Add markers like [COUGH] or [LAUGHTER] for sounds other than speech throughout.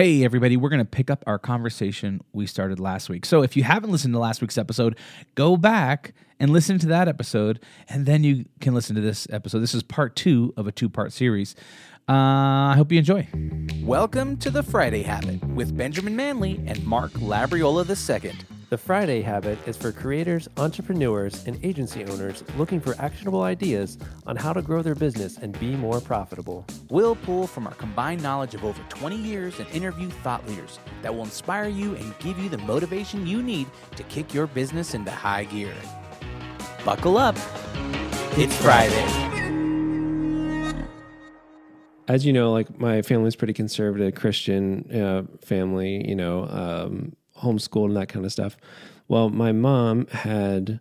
Hey, everybody, we're going to pick up our conversation we started last week. So, if you haven't listened to last week's episode, go back and listen to that episode, and then you can listen to this episode. This is part two of a two part series. Uh, I hope you enjoy. Welcome to the Friday Habit with Benjamin Manley and Mark Labriola II. The Friday Habit is for creators, entrepreneurs, and agency owners looking for actionable ideas on how to grow their business and be more profitable. We'll pull from our combined knowledge of over 20 years and interview thought leaders that will inspire you and give you the motivation you need to kick your business into high gear. Buckle up. It's Friday. As you know, like my family's pretty conservative Christian uh, family, you know, um, homeschooled and that kind of stuff. Well, my mom had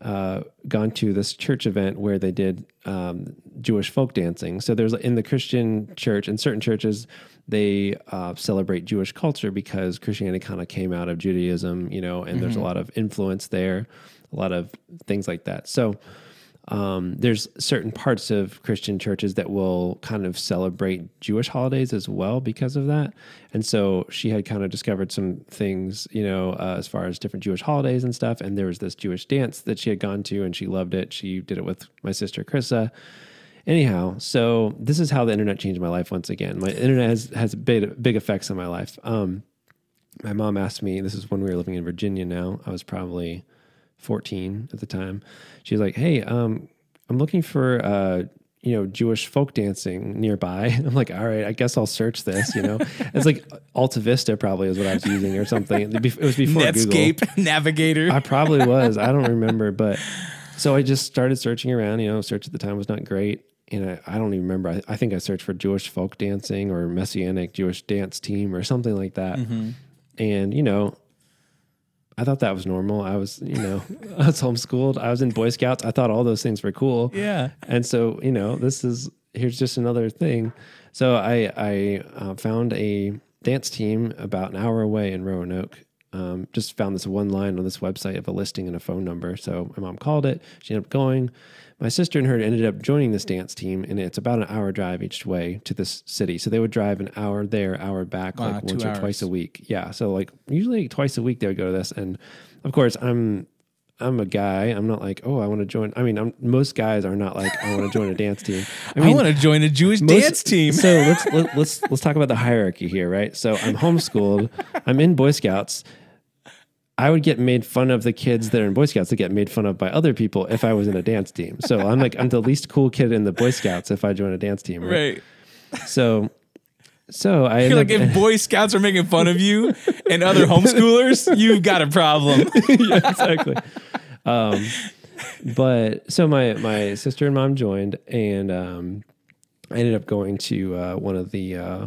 uh, gone to this church event where they did um, Jewish folk dancing. So there's in the Christian church, in certain churches, they uh, celebrate Jewish culture because Christianity kind of came out of Judaism, you know, and mm-hmm. there's a lot of influence there, a lot of things like that. So um, there's certain parts of Christian churches that will kind of celebrate Jewish holidays as well because of that. And so she had kind of discovered some things, you know, uh, as far as different Jewish holidays and stuff. And there was this Jewish dance that she had gone to and she loved it. She did it with my sister Krissa. Anyhow, so this is how the internet changed my life once again. My internet has, has big, big effects on my life. Um, my mom asked me, this is when we were living in Virginia now. I was probably 14 at the time. She's like, "Hey, um, I'm looking for uh, you know Jewish folk dancing nearby." [LAUGHS] I'm like, "All right, I guess I'll search this." You know, [LAUGHS] it's like Alta Vista probably is what I was using or something. It was before Netscape Google. [LAUGHS] Navigator. I probably was. I don't remember, but so I just started searching around. You know, search at the time was not great. And I, I don't even remember. I, I, think I searched for Jewish folk dancing or Messianic Jewish dance team or something like that. Mm-hmm. And, you know, I thought that was normal. I was, you know, [LAUGHS] I was homeschooled. I was in Boy Scouts. I thought all those things were cool. Yeah. And so, you know, this is here's just another thing. So I I uh, found a dance team about an hour away in Roanoke. Um, just found this one line on this website of a listing and a phone number. So my mom called it. She ended up going my sister and her ended up joining this dance team, and it's about an hour drive each way to this city. So they would drive an hour there, hour back, wow, like once or twice a week. Yeah, so like usually twice a week they would go to this, and of course I'm I'm a guy. I'm not like, oh, I want to join. I mean, I'm, most guys are not like, I want to join a dance team. [LAUGHS] I, mean, I want to join a Jewish most, dance team. so [LAUGHS] let's let, us let's, let's talk about the hierarchy here, right? So I'm homeschooled. I'm in Boy Scouts. I would get made fun of the kids that are in Boy Scouts that get made fun of by other people if I was in a dance team. So I'm like I'm the least cool kid in the Boy Scouts if I join a dance team. Right. right. So so I feel like if Boy Scouts are making fun of you and other homeschoolers, you've got a problem. [LAUGHS] yeah, exactly. Um, but so my my sister and mom joined, and um, I ended up going to uh, one of the uh,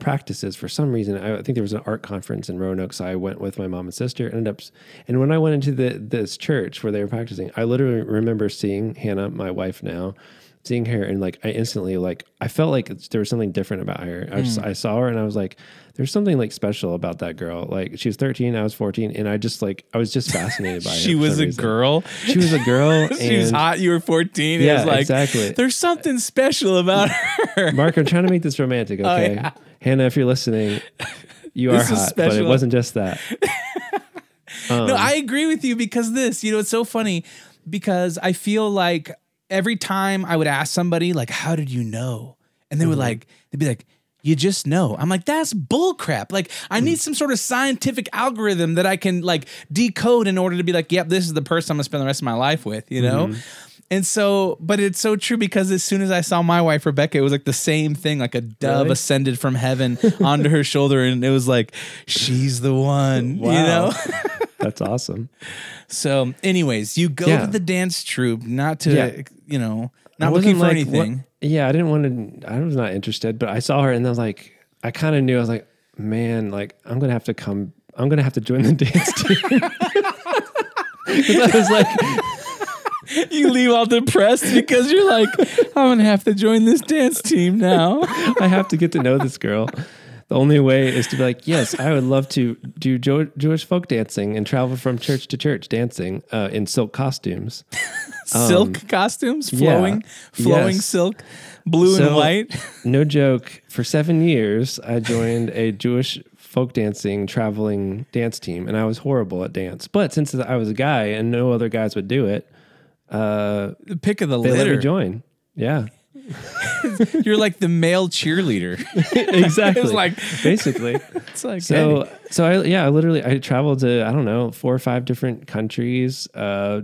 practices for some reason. I, think there was an art conference in Roanoke, so I went with my mom and sister. Ended up, and when I went into the this church where they were practicing, I literally remember seeing Hannah, my wife now, seeing her, and like I instantly like I felt like there was something different about her. I just mm. I saw her and I was like, there's something like special about that girl. Like she was 13, I was 14, and I just like I was just fascinated by [LAUGHS] her. she was a reason. girl. She was a girl. [LAUGHS] she was hot. You were 14. Yeah, it was like, exactly. There's something special about her. [LAUGHS] Mark, I'm trying to make this romantic. Oh, okay. Oh, yeah. Hannah, if you're listening, [LAUGHS] you are hot, but it wasn't just that. [LAUGHS] Um, no, I agree with you because this, you know, it's so funny because I feel like every time I would ask somebody, like, how did you know? And they mm-hmm. would like, they'd be like, you just know. I'm like, that's bullcrap. Like, I need mm. some sort of scientific algorithm that I can like decode in order to be like, yep, this is the person I'm gonna spend the rest of my life with, you know? Mm-hmm. And so, but it's so true because as soon as I saw my wife Rebecca, it was like the same thing, like a dove really? ascended from heaven [LAUGHS] onto her shoulder, and it was like, she's the one, wow. you know. [LAUGHS] That's awesome. So, anyways, you go yeah. to the dance troupe, not to, yeah. you know, not looking for like, anything. What, yeah, I didn't want to. I was not interested, but I saw her, and I was like, I kind of knew. I was like, man, like I'm gonna have to come. I'm gonna have to join the dance team. [LAUGHS] I was like you leave all depressed because you're like, I'm gonna have to join this dance team now. [LAUGHS] I have to get to know this girl. The only way is to be like, yes, I would love to do jo- Jewish folk dancing and travel from church to church dancing uh, in silk costumes. [LAUGHS] silk costumes, Um, yeah. flowing, flowing Yes. silk, blue and white. [LAUGHS] no joke. For seven years, I joined a Jewish folk dancing traveling dance team, and I was horrible at dance. But since I was a guy and no other guys would do it, uh, The pick of the they let me litter. join. Yeah, [LAUGHS] You're like the male cheerleader. [LAUGHS] exactly. It's like basically. [LAUGHS] it's like So hey. so I yeah I literally I traveled to I don't know four or five different countries uh,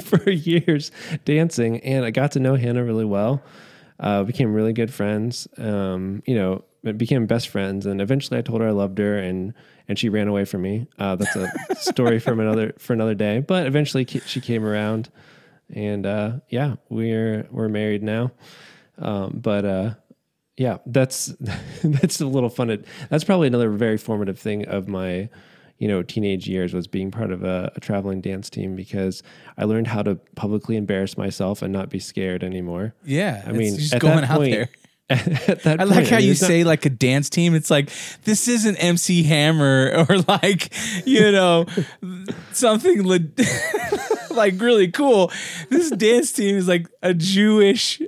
for years dancing and I got to know Hannah really well. Uh, became really good friends. Um, you know, became best friends, and eventually I told her I loved her, and and she ran away from me. Uh, that's a story from another [LAUGHS] for another day. But eventually she came around, and uh, yeah, we're we're married now. Um, but uh, yeah, that's [LAUGHS] that's a little fun. That's probably another very formative thing of my, you know, teenage years was being part of a, a traveling dance team because I learned how to publicly embarrass myself and not be scared anymore. yeah. I mean, just at going that out point, there. At that I like point, how you say like a dance team. It's like this isn't MC Hammer [LAUGHS] or like you know something le- [LAUGHS] like really cool. This dance team is like a Jewish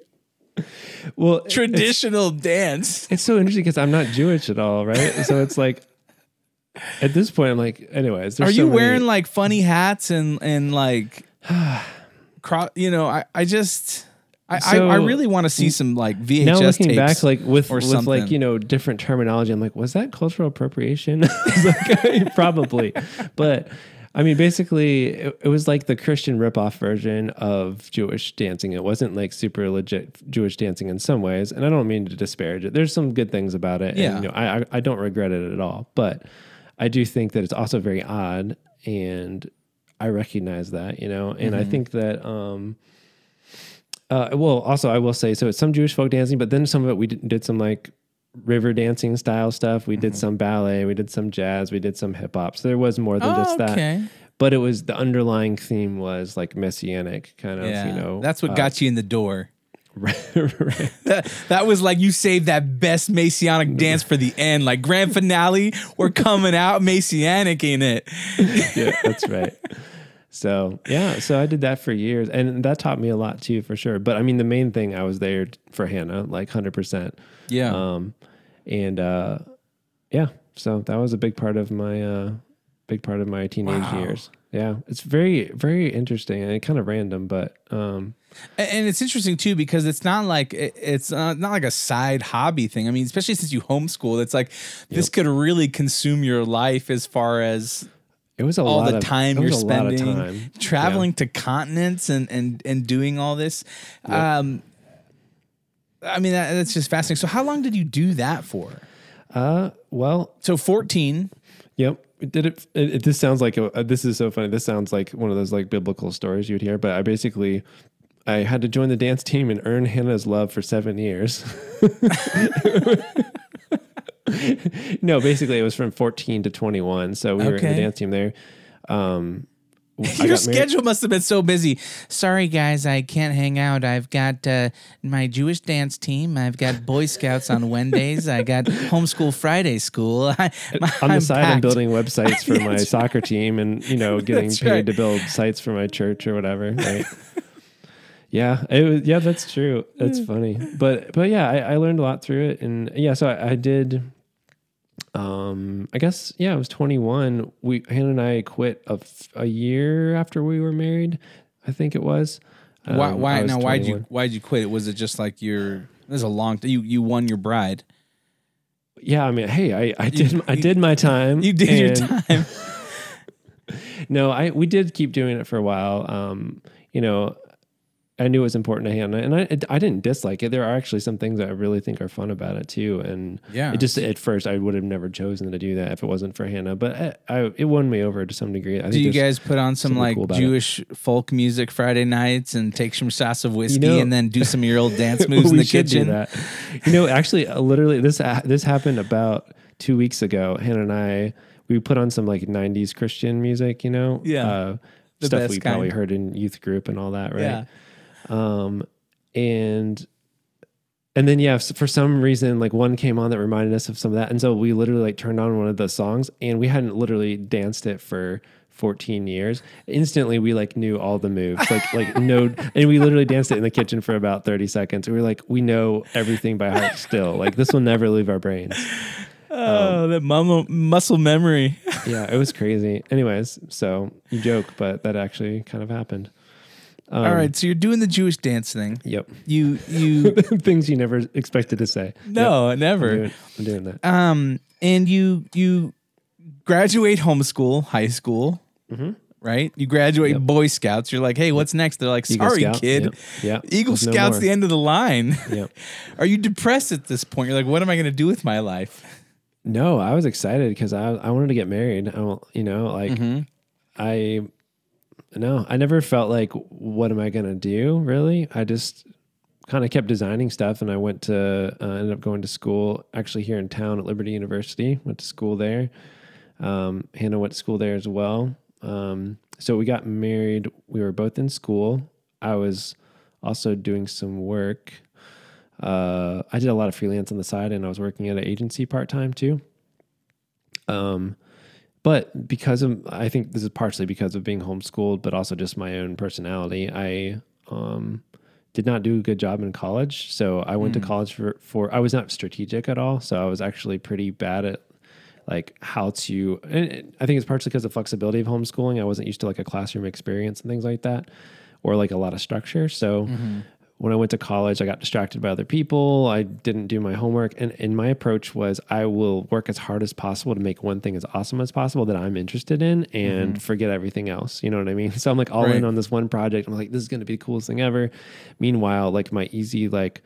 well, it's, traditional dance. it's so interesting because I'm not Jewish at all, right? so it's like. At this point, I'm like, anyways. Are you so many- wearing like funny hats and and like, [SIGHS] cro- you know? I I just I So- I, I really want to see some like VHS now looking tapes back like with with something. like you know different terminology i'm like was that cultural appropriation [LAUGHS] like, [LAUGHS] probably but i mean basically it, it was like the christian ripoff version of jewish dancing it wasn't like super legit jewish dancing in some ways and i don't mean to disparage it there's some good things about it Yeah. and, you know I, I i don't regret it at all but i do think that it's also very odd and i recognize that you know and Mm-hmm. i think that um uh, well, also I will say, so it's some Jewish folk dancing, but then some of it we did, did some like river dancing style stuff. We Mm-hmm. did some ballet, we did some jazz, we did some hip hop. So there was more than just Oh, okay. that. But it was the underlying theme was like messianic kind of, Yeah, you know. that's what uh, got you in the door. [LAUGHS] right, right. [LAUGHS] That, that was like you saved that best Messianic dance for the end, like grand finale. We're coming out Messianic in it. [LAUGHS] yeah, that's right. So yeah, so I did that for years, and that taught me a lot too, for sure. But I mean, the main thing I was there for Hannah, like hundred percent. Yeah. Um, and uh, yeah, so that was a big part of my uh, big part of my teenage Wow. years. Yeah, it's very very interesting and kind of random, but um, And- it's interesting too because it's not like it's uh, not like a side hobby thing. I mean, especially since you homeschool, it's like this could really consume your life as far as it was a all lot the of time you're was a lot of spending time. traveling to continents and and and doing all this. Um, I mean, that, that's just fascinating. So, how long did you do that for? Uh, well, So, fourteen. Yep. Did it, it, it- This sounds like a, uh, this is so funny. This sounds like one of those like biblical stories you'd hear. But I basically, I had to join the dance team and earn Hannah's love for seven years. [LAUGHS] [LAUGHS] [LAUGHS] no, basically it was from fourteen to twenty one. So we were in the dance team there. Um, [LAUGHS] Your schedule must have been so busy. Sorry, guys, I can't hang out. I've got uh, my Jewish dance team. I've got Boy Scouts on Wednesdays. I got homeschool Friday school. [LAUGHS] I, on the I'm side, I'm building websites for my That's soccer team, and you know, getting That's paid right. to build sites for my church or whatever. Right? yeah, it was. Yeah, that's true. That's funny. But but yeah, I, I learned a lot through it, and yeah, so I, I did. Um, I guess yeah, I was 21. We Hannah and I quit a, f- a year after we were married. I think it was. Why? Um, why I was now? Why'd you Why'd you quit? Was it just like you're? This is a long. You you won your bride. Yeah, I mean, hey, I, I did I did my [LAUGHS] time. You did your time. [LAUGHS] no, I we did keep doing it for a while. Um, you know, I knew it was important to Hannah, and I I didn't dislike it. There are actually some things that I really think are fun about it too. And Yeah. it just at first I would have never chosen to do that if it wasn't for Hannah. But I, I it won me over to some degree. I Do think you guys put on some like cool about it. Jewish folk music Friday nights and take some shots of whiskey know- and then do some of your old [LAUGHS] dance moves in the kitchen? You know, actually, uh, literally, this uh, this happened about two weeks ago. Hannah and I we put on some like '90s Christian music. You know, Yeah. uh, stuff we probably heard in youth group and all that, right? Yeah. Um, and and then yeah, for some reason, like one came on that reminded us of some of that, and so we literally like turned on one of the songs, and we hadn't literally danced it for 14 years. Instantly, we like knew all the moves, like like [LAUGHS] no, and we literally danced it in the kitchen for about 30 seconds. We were like, we know everything by heart still. Like this will never leave our brains. [LAUGHS] Oh, that mum- muscle memory. Yeah, it was crazy. Anyways, so you joke, but that actually kind of happened. Um, All right, so you're doing the Jewish dance thing. Yep. You you [LAUGHS] Things you never expected to say. no, Yep, never. I'm doing, I'm doing that. Um, and you you graduate homeschool, high school, right? You graduate Yep. Boy Scouts. You're like, hey, what's next? They're like, sorry, kid. Yep. Yeah. Eagle There's Scouts more. the end of the line. Yep. [LAUGHS] Are you depressed at this point? You're like, what am I going to do with my life? No, I was excited because I I wanted to get married. I you know like Mm-hmm. I no I never felt like what am I gonna do really. I just kind of kept designing stuff, and I went to uh, ended up going to school actually here in town at Liberty University. Went to school there. Um, Hannah went to school there as well. Um, so we got married. We were both in school. I was also doing some work. Uh, I did a lot of freelance on the side, and I was working at an agency part time too. Um, but because of, I think this is partially because of being homeschooled, but also just my own personality. I um, did not do a good job in college, so I went to college for for. I was not strategic at all, so I was actually pretty bad at like how to. And I think it's partially because of flexibility of homeschooling. I wasn't used to like a classroom experience and things like that, or like a lot of structure. So when I went to college, I got distracted by other people. I didn't do my homework. And, and my approach was I will work as hard as possible to make one thing as awesome as possible that I'm interested in and mm-hmm. forget everything else. You know what I mean? [LAUGHS] So I'm like all Right. in on this one project. I'm like, this is going to be the coolest thing ever. Meanwhile, like my easy, like,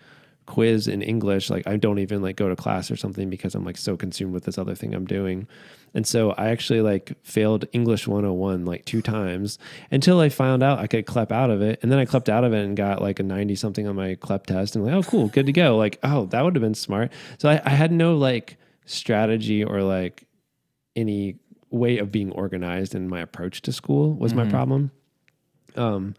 quiz in English, like I don't even like go to class or something because I'm like so consumed with this other thing I'm doing. And so I actually like failed English 101 like two times until I found out I could clep out of it. And then I clept out of it and got like a 90 something on my clep test and like, oh cool, good to go. Like, oh, that would have been smart. So I, I had no like strategy or like any way of being organized in my approach to school was my problem. Um,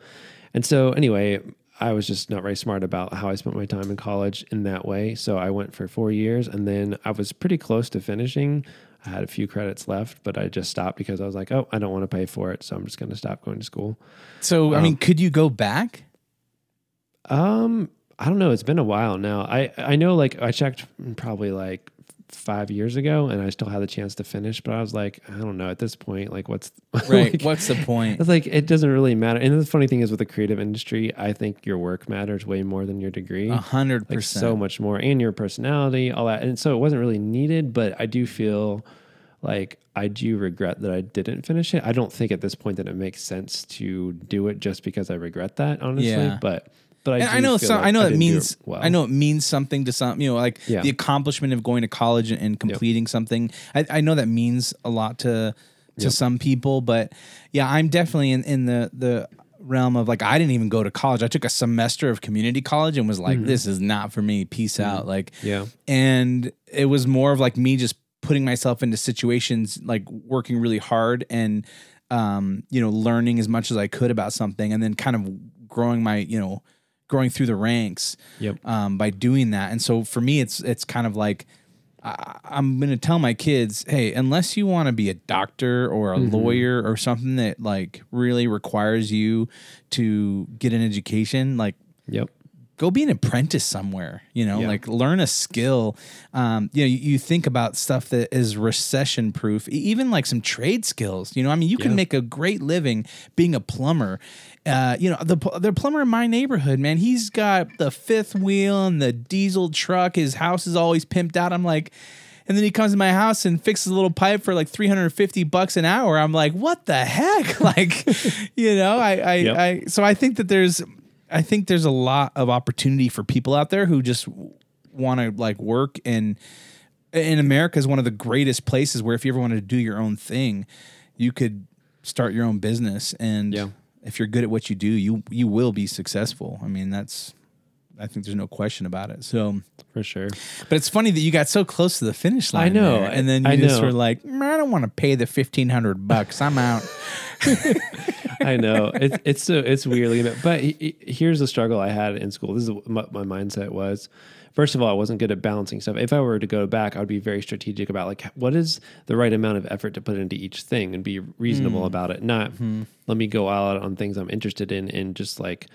and so anyway, I was just not very smart about how I spent my time in college in that way. So I went for four years and then I was pretty close to finishing. I had a few credits left, but I just stopped because I was like, oh, I don't want to pay for it. So I'm just going to stop going to school. So, I mean, could you go back? Um, I don't know. It's been a while now. I, I know like I checked probably like five years ago and I still had the chance to finish, but I was like, I don't know at this point, like what's [LAUGHS] Right. like, What's the point? It's like it doesn't really matter. And the funny thing is with the creative industry, I think your work matters way more than your degree. A hundred percent. so much more. And your personality, all that. And so it wasn't really needed, but I do feel like I do regret that I didn't finish it. I don't think at this point that it makes sense to do it just because I regret that, honestly. Yeah. But but I, I know some, like I know it didn't do means well. I know it means something to some you know like Yeah. the accomplishment of going to college and, and completing something. I, I know that means a lot to to Yep. some people, but yeah, I'm definitely in in the the realm of like I didn't even go to college. I took a semester of community college and was like, this is not for me. Peace out. Like Mm-hmm. Yeah. and it was more of like me just putting myself into situations like working really hard and um you know learning as much as I could about something and then kind of growing my you know growing through the ranks Yep. um by doing that and so for me it's it's kind of like I, I'm gonna tell my kids, hey, unless you want to be a doctor or a lawyer or something that like really requires you to get an education, like Yep. Go be an apprentice somewhere you know Yeah. like learn a skill um, you know you, you think about stuff that is recession proof even like some trade skills you know i mean you can Yeah. make a great living being a plumber uh, you know the the plumber in my neighborhood man he's got the fifth wheel and the diesel truck his house is always pimped out i'm like and then he comes to my house and fixes a little pipe for like 350 bucks an hour. I'm like, what the heck? [LAUGHS] Like, you know, I, I, Yep. I, so I think that there's, I think there's a lot of opportunity for people out there who just want to like work and in America is one of the greatest places where if you ever wanted to do your own thing, you could start your own business and Yeah. if you're good at what you do, you you will be successful. I mean, that's I think there's no question about it. So, For sure. but it's funny that you got so close to the finish line. I know. there, and then you I just know. were like, "Mm, I don't want to pay the fifteen hundred bucks. I'm out. [LAUGHS] I know it's it's so it's weirdly, but he- he- here's the struggle I had in school. This is what my, my mindset was first of all, I wasn't good at balancing stuff. If I were to go back, I would be very strategic about like what is the right amount of effort to put into each thing and be reasonable about it. Not let me go out on things I'm interested in and just like,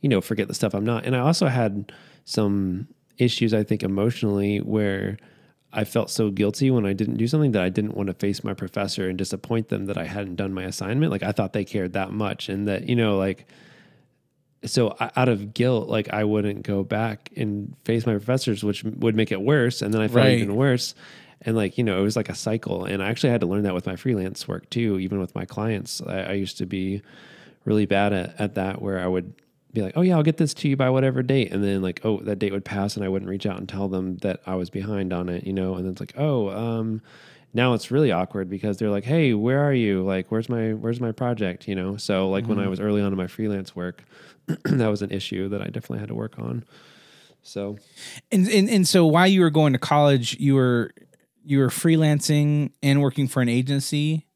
you know, forget the stuff I'm not. And I also had some issues, I think, emotionally where I felt so guilty when I didn't do something that I didn't want to face my professor and disappoint them that I hadn't done my assignment. Like I thought they cared that much and that, you know, like, so out of guilt, like I wouldn't go back and face my professors, which would make it worse. And then I felt Right. even worse. And like, you know, it was like a cycle. And I actually had to learn that with my freelance work too, even with my clients. I, I used to be really bad at, at that where I would be like, oh yeah, I'll get this to you by whatever date. And then like, oh, that date would pass and I wouldn't reach out and tell them that I was behind on it, you know? And then it's like, oh, um, now it's really awkward because they're like, hey, where are you? Like, where's my, where's my project? You know? So like when I was early on in my freelance work, [CLEARS THROAT] that was an issue that I definitely had to work on. So And, and and so while you were going to college, you were you were freelancing and working for an agency,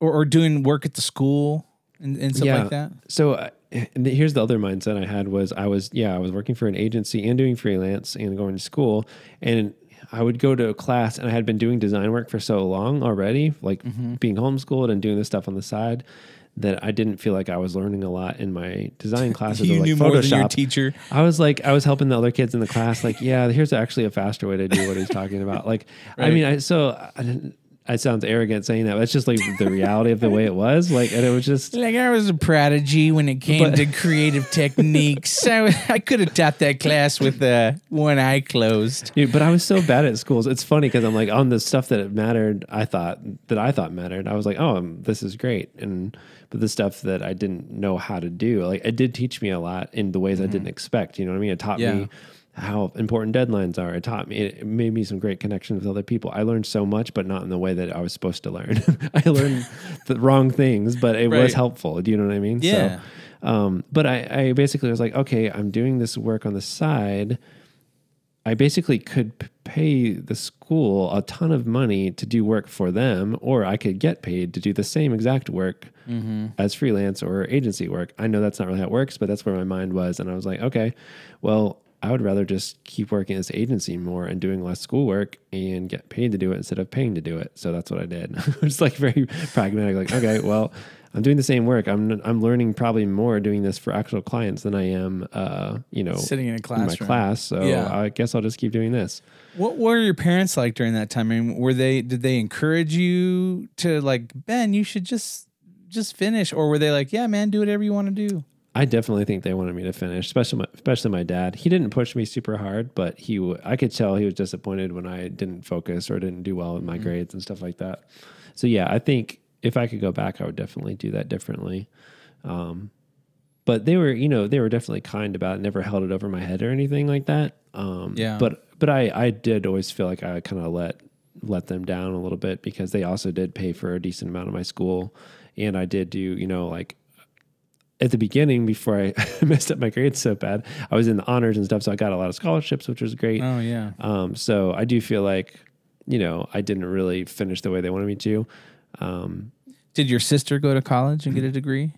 or, or doing work at the school and, and stuff Yeah. like that. So uh, and here's the other mindset I had was I was yeah I was working for an agency and doing freelance and going to school and I would go to a class and I had been doing design work for so long already like Mm-hmm. being homeschooled and doing this stuff on the side that I didn't feel like I was learning a lot in my design [LAUGHS] classes You like knew Photoshop. more than your teacher. I was like, I was helping the other kids in the class, like, yeah, here's actually a faster way to do what he's talking about. Like, I mean, I so I didn't. I sounds arrogant saying that, but it's just like the reality of the way it was. Like, and it was just [LAUGHS] Like I was a prodigy when it came But- to creative techniques. [LAUGHS] I, I could have taught that class with uh, one eye closed. Dude, but I was so bad at schools. It's funny because I'm like on the stuff that it mattered. I thought that I thought mattered. I was like, oh, this is great. And but the stuff that I didn't know how to do, like it did teach me a lot in the ways I didn't expect. You know what I mean? It taught Yeah. me how important deadlines are. It taught me. It made me some great connections with other people. I learned so much, but not in the way that I was supposed to learn. [LAUGHS] I learned [LAUGHS] the wrong things, but it was helpful. Do you know what I mean? Yeah. So, um, but I, I basically was like, okay, I'm doing this work on the side. I basically could p- pay the school a ton of money to do work for them, or I could get paid to do the same exact work as freelance or agency work. I know that's not really how it works, but that's where my mind was. And I was like, okay, well, I would rather just keep working as agency more and doing less schoolwork and get paid to do it instead of paying to do it. So that's what I did. [LAUGHS] it's like very [LAUGHS] pragmatic, like, okay, well, I'm doing the same work. I'm I'm learning probably more doing this for actual clients than I am, uh, you know, Sitting in a in my class. So Yeah. I guess I'll just keep doing this. What were your parents like during that time? I mean, were they did they encourage you to like Ben? You should just just finish, or were they like, Yeah, man, do whatever you want to do? I definitely think they wanted me to finish, especially my, especially my dad. He didn't push me super hard, but he w- I could tell he was disappointed when I didn't focus or didn't do well in my grades and stuff like that. So yeah, I think if I could go back, I would definitely do that differently. Um, but they were, you know, they were definitely kind about it. Never held it over my head or anything like that. Um, Yeah. But but I I did always feel like I kind of let let them down a little bit because they also did pay for a decent amount of my school, and I did do you know like at the beginning before I [LAUGHS] messed up my grades so bad, I was in the honors and stuff, so I got a lot of scholarships, which was great. Oh yeah. Um, so I do feel like, you know, I didn't really finish the way they wanted me to. Um, Did your sister go to college and get a degree?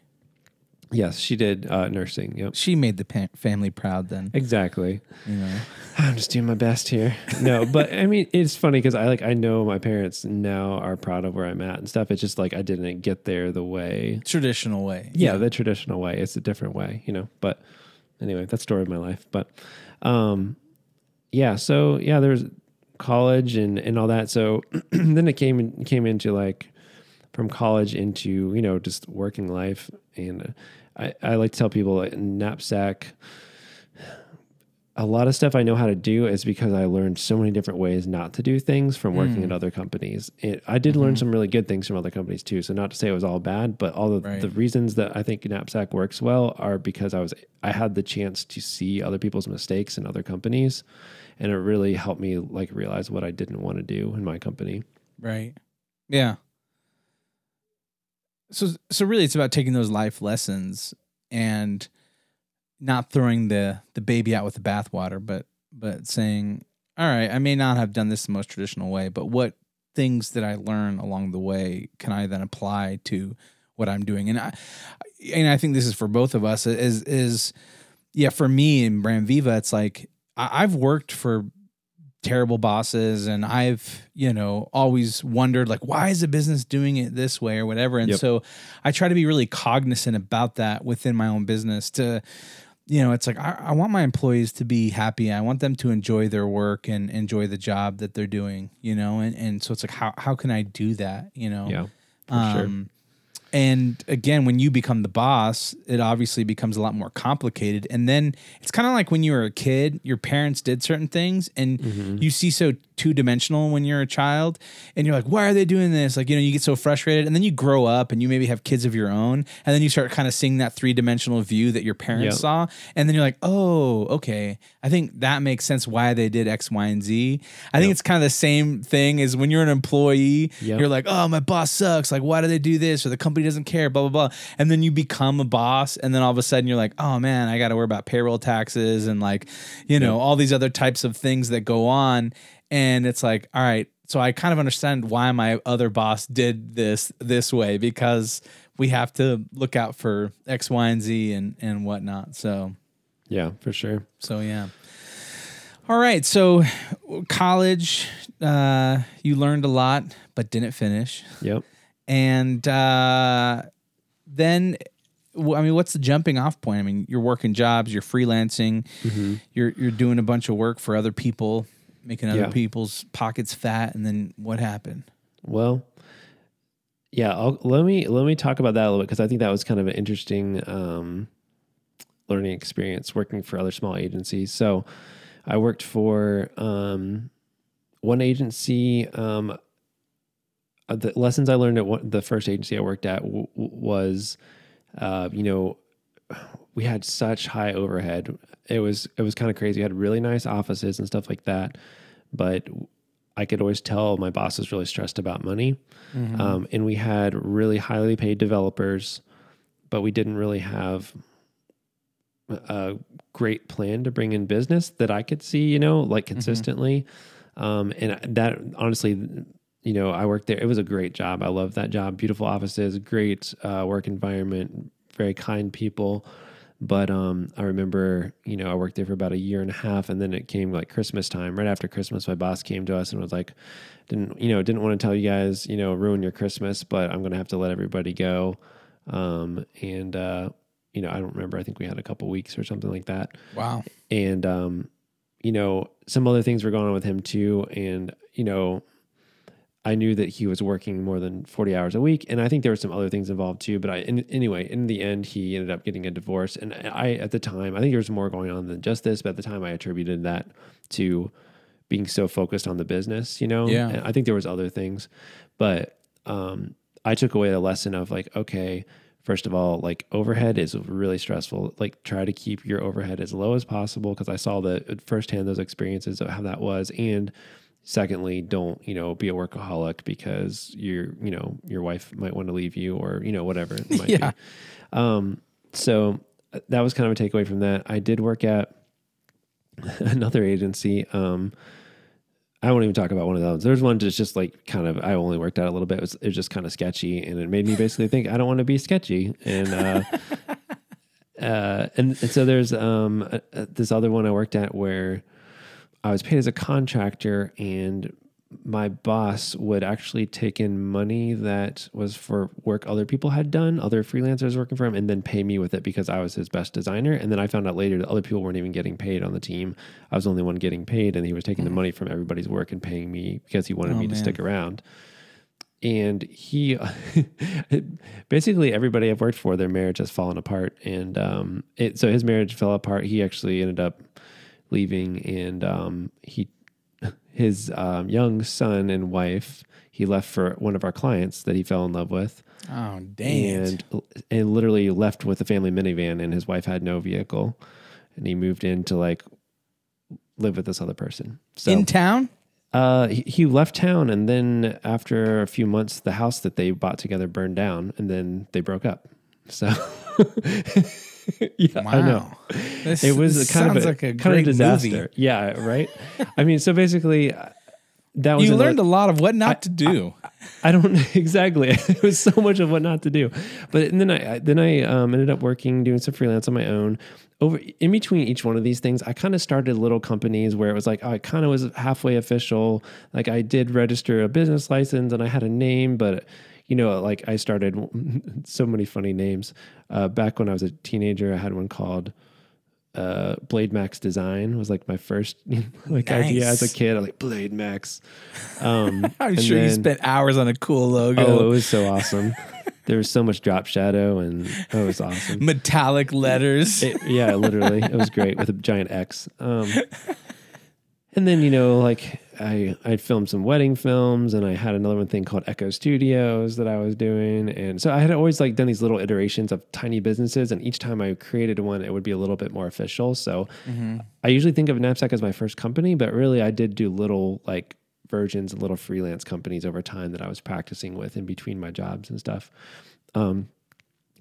Yes, she did uh, nursing. Yep, She made the pa- family proud. Then exactly. you know. I'm just doing my best here. No, but I mean, it's funny because I like I know my parents now are proud of where I'm at and stuff. It's just like I didn't get there the way, Traditional way. yeah, the traditional way. It's a different way, you know. But anyway, that's the story of my life. But um, yeah, so yeah, there's college and and all that. So [CLEARS THROAT] then it came came into like from college into you know just working life, and I I like to tell people like, knapsack. A lot of stuff I know how to do is because I learned so many different ways not to do things from working Mm. at other companies. It, I did Mm-hmm. learn some really good things from other companies too. So not to say it was all bad, but all the, Right. the reasons that I think knapsack works well are because I was I had the chance to see other people's mistakes in other companies, and it really helped me like realize what I didn't want to do in my company. Right. Yeah. So so really it's about taking those life lessons and not throwing the the baby out with the bathwater, but but saying, All right, I may not have done this the most traditional way, but what things that I learn along the way can I then apply to what I'm doing? And I and I think this is for both of us is is yeah, for me in Brand Viva, it's like I've worked for terrible bosses and I've, you know, always wondered like why is a business doing it this way or whatever. And Yep. so I try to be really cognizant about that within my own business to you know, it's like I, I want my employees to be happy. I want them to enjoy their work and enjoy the job that they're doing, you know, and, and so it's like how how can I do that, you know? Yeah, for sure. Um, And again, when you become the boss, it obviously becomes a lot more complicated. And then it's kind of like when you were a kid, your parents did certain things, and Mm-hmm. you see so two dimensional when you're a child, and you're like, why are they doing this? Like, you know, you get so frustrated. And then you grow up and you maybe have kids of your own, and then you start kind of seeing that three dimensional view that your parents Yep. saw. And then you're like, oh, okay. I think that makes sense why they did X, Y, and Z. I think it's kind of the same thing as when you're an employee, Yep. you're like, oh, my boss sucks. Like, why do they do this? Or the company doesn't care, blah, blah, blah. And then you become a boss. And then all of a sudden you're like, oh man, I got to worry about payroll taxes and like, you know, all these other types of things that go on. And it's like, all right. So I kind of understand why my other boss did this this way because we have to look out for X, Y, and Z and, and whatnot. So Yeah, for sure. so yeah. All right. So college, uh, you learned a lot, but didn't finish. Yep. And uh, then, I mean, what's the jumping off point? I mean, you're working jobs, you're freelancing, you're you're doing a bunch of work for other people, making other Yeah. people's pockets fat, and then what happened? Well, yeah. I'll, let me let me talk about that a little bit because I think that was kind of an interesting um, learning experience working for other small agencies. So, I worked for um, one agency. Um, uh, the lessons I learned at one, the first agency I worked at w- w- was, uh, you know, we had such high overhead. It was it was kind of crazy. We had really nice offices and stuff like that, but I could always tell my boss was really stressed about money. Um, and we had really highly paid developers, but we didn't really have a great plan to bring in business that I could see, you know, like consistently. Um, and that honestly, you know, I worked there. It was a great job. I love that job. Beautiful offices, great uh, work environment, very kind people. But um, I remember, you know, I worked there for about a year and a half, and then it came like Christmas time. Right after Christmas, my boss came to us and was like, "Didn't you know? Didn't want to tell you guys, you know, ruin your Christmas, but I'm going to have to let everybody go." Um, and uh, you know, I don't remember. I think we had a couple weeks or something like that Wow. and um, you know some other things were going on with him too and you know i knew that he was working more than 40 hours a week and i think there were some other things involved too but i in, anyway in the end he ended up getting a divorce and i at the time i think there was more going on than just this but at the time i attributed that to being so focused on the business you know Yeah. and i think there was other things but um, i took away a lesson of like okay first of all like overhead is really stressful like try to keep your overhead as low as possible because i saw the firsthand those experiences of how that was and secondly don't you know be a workaholic because your you know your wife might want to leave you or you know whatever it [LAUGHS] might Yeah. be um so uh, that was kind of a takeaway from that i did work at [LAUGHS] another agency um I won't even talk about one of those. There's one that's just like kind of I only worked out a little bit. It was, it was just kind of sketchy, and it made me basically think I don't want to be sketchy. And uh, [LAUGHS] uh, and, and so there's um uh, uh, this other one I worked at where I was paid as a contractor, and my boss would actually take in money that was for work other people had done, other freelancers working for him, and then pay me with it because I was his best designer. And then I found out later that other people weren't even getting paid on the team. I was the only one getting paid, and he was taking the money from everybody's work and paying me because he wanted Oh, me to stick around. And he, [LAUGHS] basically, everybody I've worked for, their marriage has fallen apart, and um, it so his marriage fell apart. He actually ended up leaving, and um, he his um, young son and wife he left for one of our clients that he fell in love with Oh, dang. and and literally left with a family minivan and his wife had no vehicle and he moved in to like live with this other person so In town? uh, he, he left town and then after a few months the house that they bought together burned down and then they broke up so [LAUGHS] [LAUGHS] yeah i know This, it was this a kind of a, like a kind great of disaster. movie. Yeah, right. I mean, so basically, that was You another- learned a lot of what not to do. I don't [LAUGHS] exactly. [LAUGHS] It was so much of what not to do, but and then I I- then I um, ended up working doing some freelance on my own. Over in between each one of these things, I kind of started little companies where it was like oh, I kind of was halfway official. Like I did register a business license and I had a name, but you know, like I started [LAUGHS] so many funny names. Uh, back when I was a teenager, I had one called uh, Blade Max Design was like my first [LAUGHS] like idea as a kid. I like Blade Max. Um, [LAUGHS] I'm sure you spent hours on a cool logo. Oh, it was so awesome. there was so much drop shadow, and oh, it was awesome. Metallic letters. It- yeah, literally, it was great with a giant X. Um, and then you know, like I I filmed some wedding films, and I had another one thing called Echo Studios that I was doing, and so I had always like done these little iterations of tiny businesses, and each time I created one, it would be a little bit more official. So I usually think of Knapsack as my first company, but really I did do little like versions and little freelance companies over time that I was practicing with in between my jobs and stuff. Um,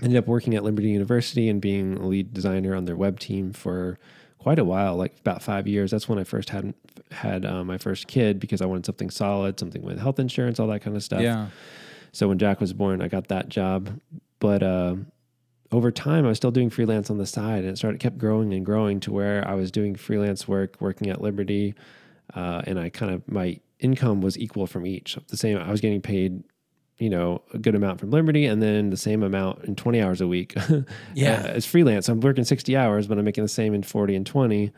ended up working at Liberty University and being a lead designer on their web team for quite a while, like about five years. That's when I first had had uh, my first kid because I wanted something solid, something with health insurance, all that kind of stuff. yeah. So when Jack was born, I got that job. But uh, over time, I was still doing freelance on the side, and it started kept growing and growing to where I was doing freelance work, working at Liberty, uh, and I kind of my income was equal from each. The same, I was getting paid, you know, a good amount from Liberty, and then the same amount in twenty hours a week. [LAUGHS] Yeah. uh, as freelance, I'm working sixty hours, but I'm making the same in forty and twenty.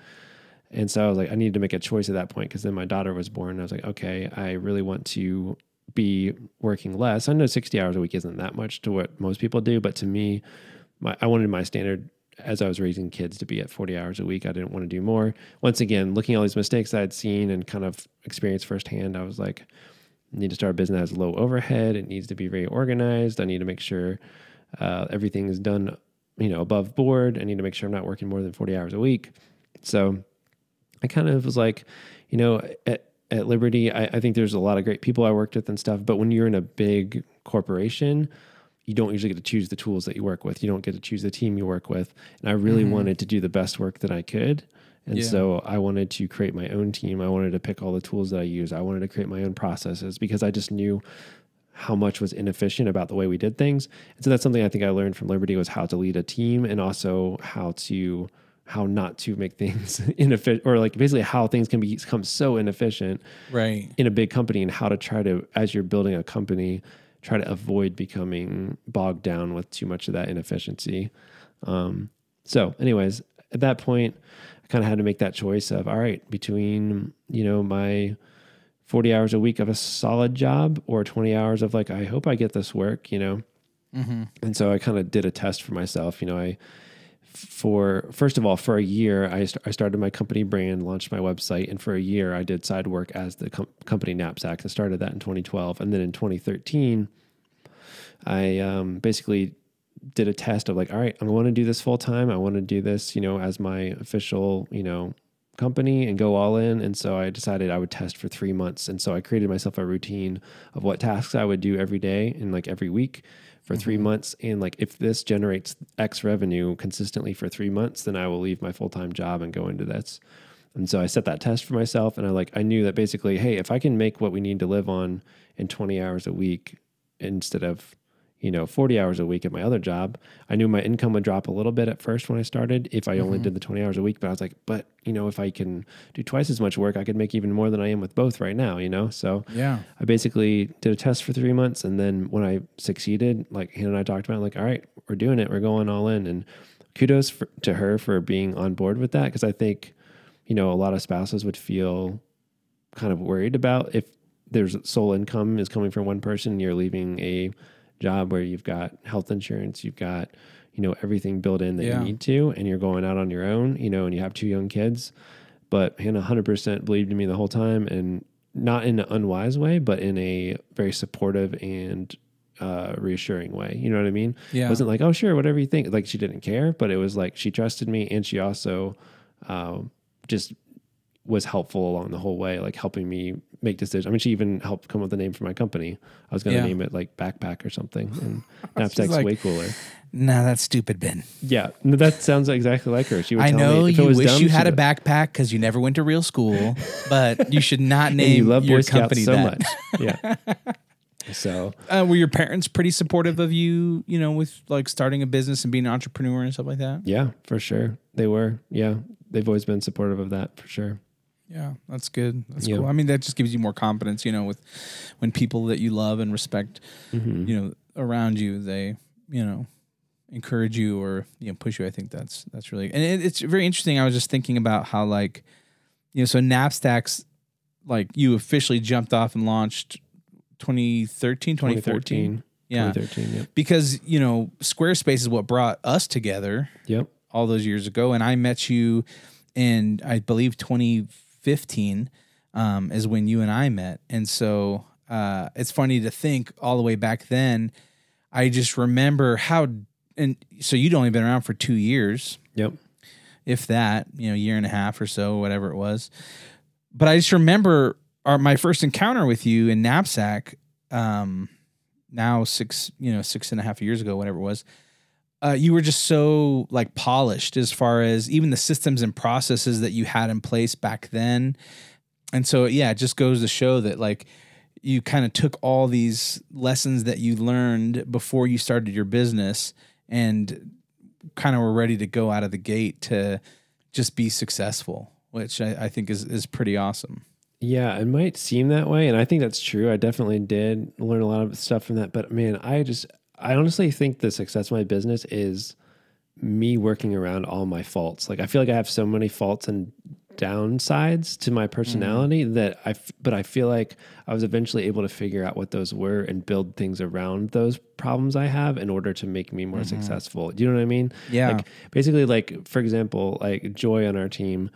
And so I was like, I needed to make a choice at that point because then my daughter was born. And I was like, okay, I really want to be working less. I know 60 hours a week isn't that much to what most people do, but to me, my, I wanted my standard as I was raising kids to be at 40 hours a week. I didn't want to do more. Once again, looking at all these mistakes I had seen and kind of experienced firsthand, I was like, need to start a business that has low overhead. It needs to be very organized. I need to make sure uh, everything is done, you know, above board. I need to make sure I'm not working more than 40 hours a week. So I kind of was like, you know, at, at Liberty, I, I think there's a lot of great people I worked with and stuff. But when you're in a big corporation, you don't usually get to choose the tools that you work with. You don't get to choose the team you work with. And I really wanted to do the best work that I could. And Yeah. so I wanted to create my own team. I wanted to pick all the tools that I use. I wanted to create my own processes because I just knew how much was inefficient about the way we did things. And so that's something I think I learned from Liberty was how to lead a team and also how to how not to make [LAUGHS] things inefficient or like basically how things can be- become so inefficient Right. in a big company and how to try to as you're building a company try to avoid becoming bogged down with too much of that inefficiency um, so anyways at that point i kind of had to make that choice of all right between you know my 40 hours a week of a solid job or 20 hours of like i hope i get this work you know? And so i kind of did a test for myself you know i for first of all for a year I, st- I started my company brand launched my website and for a year i did side work as the com- company knapsack. I started that in 2012 and then in 2013 i um, basically did a test of like all right i want to do this full time i want to do this you know as my official you know company and go all in. And so i decided i would test for three months. And so i created myself a routine of what tasks i would do every day and like every week for three mm-hmm. months. And like if this generates x revenue consistently for three months then i will leave my full-time job and go into this. And so i set that test for myself and i like i knew that basically hey if i can make what we need to live on in 20 hours a week instead of you know 40 hours a week at my other job. I knew my income would drop a little bit at first when i started if i only mm-hmm. did the 20 hours a week but i was like but you know if i can do twice as much work i could make even more than i am with both right now you know? So Yeah. I basically did a test for three months, and then when I succeeded, like Hannah and I talked about, it, like, all right, we're doing it, we're going all in, and kudos for, to her for being on board with that because I think, you know, a lot of spouses would feel kind of worried about if there's sole income is coming from one person, and you're leaving a job where you've got health insurance, you've got you know everything built in that Yeah. you need to, and you're going out on your own, you know, and you have two young kids. But Hannah 100% believed in me the whole time, and not in an unwise way, but in a very supportive and uh, reassuring way. You know what I mean? Yeah. It wasn't like, oh, sure, whatever you think. Like she didn't care, but it was like she trusted me, and she also um, just was helpful along the whole way, like helping me make decisions. I mean, she even helped come up with a name for my company. I was going to Yeah. name it like backpack or something, and [LAUGHS] knapsack's like- way cooler. Nah, that's stupid, Ben. Yeah, no, that sounds exactly like her. She would I tell know me if it you was wish dumb, you had a backpack because you never went to real school, [LAUGHS] but you should not name you love your Boy Scouts company so that. much. Yeah. [LAUGHS] so Uh, were your parents pretty supportive of you? You know, with like starting a business and being an entrepreneur and stuff like that. yeah, for sure they were. Yeah, they've always been supportive of that for sure. Yeah, that's good. That's Yeah. cool. I mean, that just gives you more confidence, you know, with when people that you love and respect, Mm-hmm. you know, around you, they, you know, encourage you or you know push you. I think that's that's really and it, it's very interesting. I was just thinking about how like, you know, so Knapsack's, like you officially jumped off and launched 2013, 2014. 2013. Yeah, 2013. Yep. because you know Squarespace is what brought us together Yep. all those years ago, and I met you in I believe 2015 um, is when you and I met, and so uh, it's funny to think all the way back then. I just remember how, and so you'd only been around for two years, Yep. if that, you know, year and a half or so, whatever it was. But I just remember our my first encounter with you in Knapsack. Um, now six, you know, six and a half years ago, whatever it was. Uh, you were just so like polished as far as even the systems and processes that you had in place back then. And so, yeah, it just goes to show that like you kind of took all these lessons that you learned before you started your business and kind of were ready to go out of the gate to just be successful, which I, I think is is pretty awesome. Yeah, it might seem that way, and I think that's true. I definitely did learn a lot of stuff from that. But man, I just, I honestly think the success of my business is me working around all my faults. Like I feel like I have so many faults and downsides to my personality mm. that I, f- but I feel like I was eventually able to figure out what those were and build things around those problems I have in order to make me more mm-hmm. successful. Do you know what I mean? Yeah. Like basically, like for example, like Joy on our team,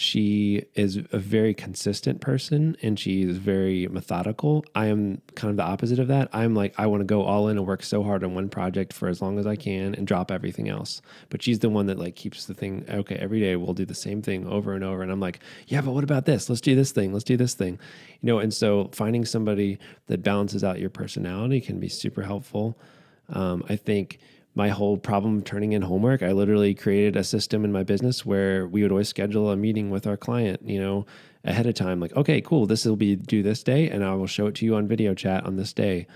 she is a very consistent person and she is very methodical. I am kind of the opposite of that. I'm like, I want to go all in and work so hard on one project for as long as I can and drop everything else. But she's the one that like keeps the thing, okay, every day we'll do the same thing over and over. And I'm like, yeah, but what about this? Let's do this thing. Let's do this thing. You know, and so finding somebody that balances out your personality can be super helpful. Um, I think my whole problem of turning in homework, I literally created a system in my business where we would always schedule a meeting with our client, you know, ahead of time. Like, okay, cool, this will be due this day, and I will show it to you on video chat on this day.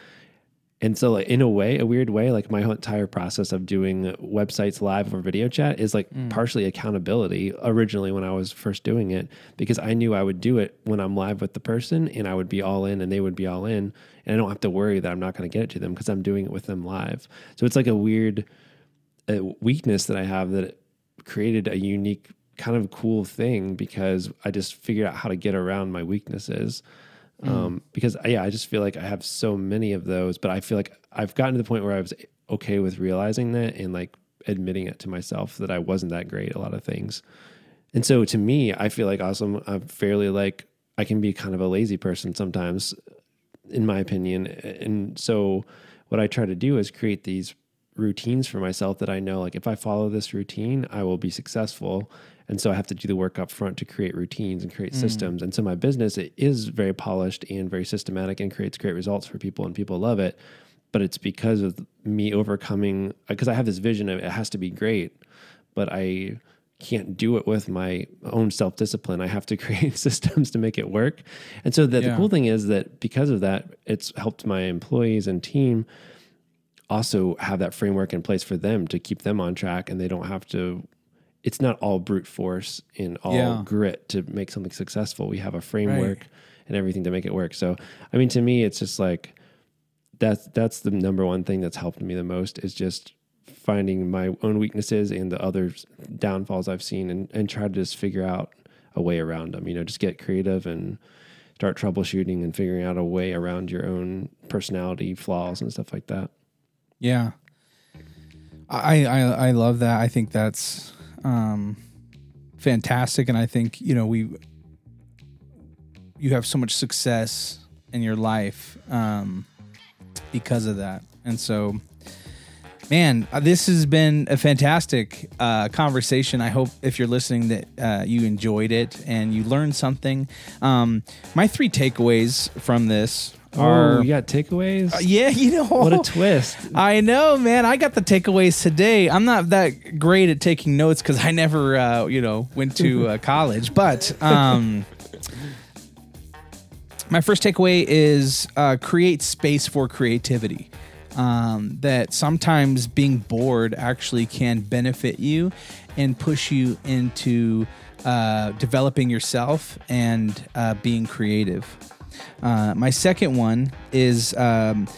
And so, like, in a way, a weird way, like my entire process of doing websites live or video chat is like partially accountability originally when I was first doing it, because I knew I would do it when I'm live with the person and I would be all in and they would be all in. And I don't have to worry that I'm not going to get it to them because I'm doing it with them live. So it's like a weird uh, weakness that I have that created a unique kind of cool thing because I just figured out how to get around my weaknesses. Um, because yeah, I just feel like I have so many of those, but I feel like I've gotten to the point where I was okay with realizing that and like admitting it to myself that I wasn't that great at a lot of things. And so to me, I feel like awesome. I'm fairly like I can be kind of a lazy person sometimes, in my opinion. And so what I try to do is create these routines for myself that I know like if I follow this routine, I will be successful. And so I have to do the work up front to create routines and create mm. systems. And so my business it is very polished and very systematic and creates great results for people and people love it. But it's because of me overcoming uh, because I have this vision of it has to be great, but I can't do it with my own self discipline. I have to [LAUGHS] create systems to make it work. And so the Yeah. cool thing is that because of that, it's helped my employees and team also have that framework in place for them to keep them on track and they don't have to it's not all brute force and all Yeah. grit to make something successful. We have a framework and everything to make it work. So, I mean, to me, it's just like that's that's the number one thing that's helped me the most is just finding my own weaknesses and the other downfalls I've seen and, and try to just figure out a way around them. You know, just get creative and start troubleshooting and figuring out a way around your own personality flaws and stuff like that. Yeah. I I I love that. I think that's um fantastic and I think, you know, we you have so much success in your life um because of that. And so Man, uh, this has been a fantastic uh, conversation. I hope if you're listening that uh, you enjoyed it and you learned something. Um, my three takeaways from this are Oh, you got takeaways? Uh, yeah, you know What a twist. [LAUGHS] I know, man. I got the takeaways today. I'm not that great at taking notes because I never, uh, you know, went to uh, [LAUGHS] college. But um, my first takeaway is uh, create space for creativity. Um, that sometimes being bored actually can benefit you and push you into uh, developing yourself and uh, being creative. Uh, my second one is um,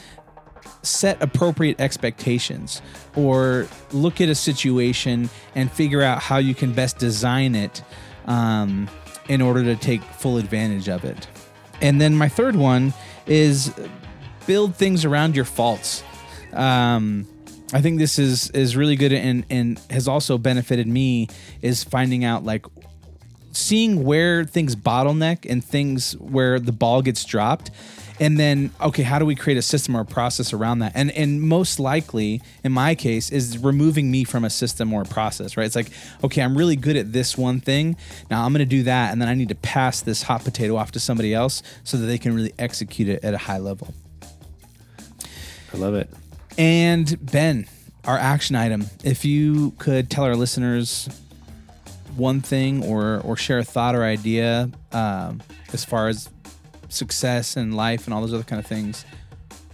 set appropriate expectations or look at a situation and figure out how you can best design it um, in order to take full advantage of it. And then my third one is build things around your faults. Um, I think this is is really good and and has also benefited me is finding out like seeing where things bottleneck and things where the ball gets dropped and then okay how do we create a system or a process around that and and most likely in my case is removing me from a system or a process right it's like okay i'm really good at this one thing now i'm going to do that and then i need to pass this hot potato off to somebody else so that they can really execute it at a high level I love it. and Ben, our action item. If you could tell our listeners one thing or or share a thought or idea um, as far as success and life and all those other kind of things,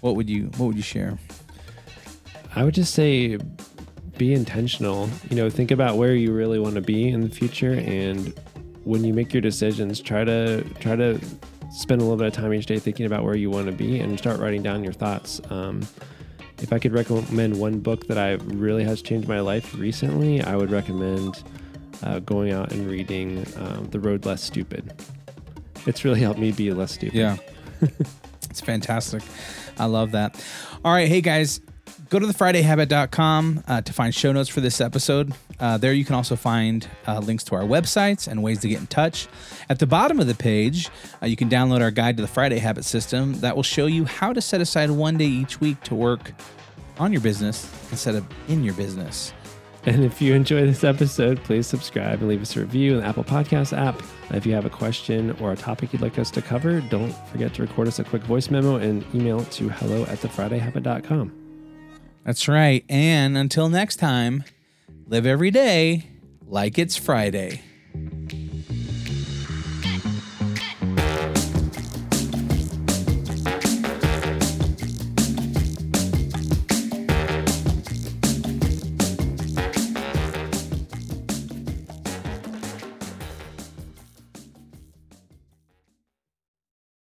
what would you what would you share? I would just say be intentional. You know, think about where you really want to be in the future and when you make your decisions, try to try to spend a little bit of time each day thinking about where you want to be and start writing down your thoughts. Um, if I could recommend one book that I really has changed my life recently, I would recommend uh, going out and reading um, The Road Less Stupid. It's really helped me be less stupid. Yeah. [LAUGHS] it's fantastic. I love that. All right. Hey, guys, go to thefridayhabit.com uh, to find show notes for this episode. Uh, there you can also find uh, links to our websites and ways to get in touch. At the bottom of the page, uh, you can download our guide to the Friday Habit System that will show you how to set aside one day each week to work on your business instead of in your business. And if you enjoy this episode, please subscribe and leave us a review in the Apple Podcast app. If you have a question or a topic you'd like us to cover, don't forget to record us a quick voice memo and email it to hello at thefridayhabit.com. That's right. And until next time, live every day like it's Friday.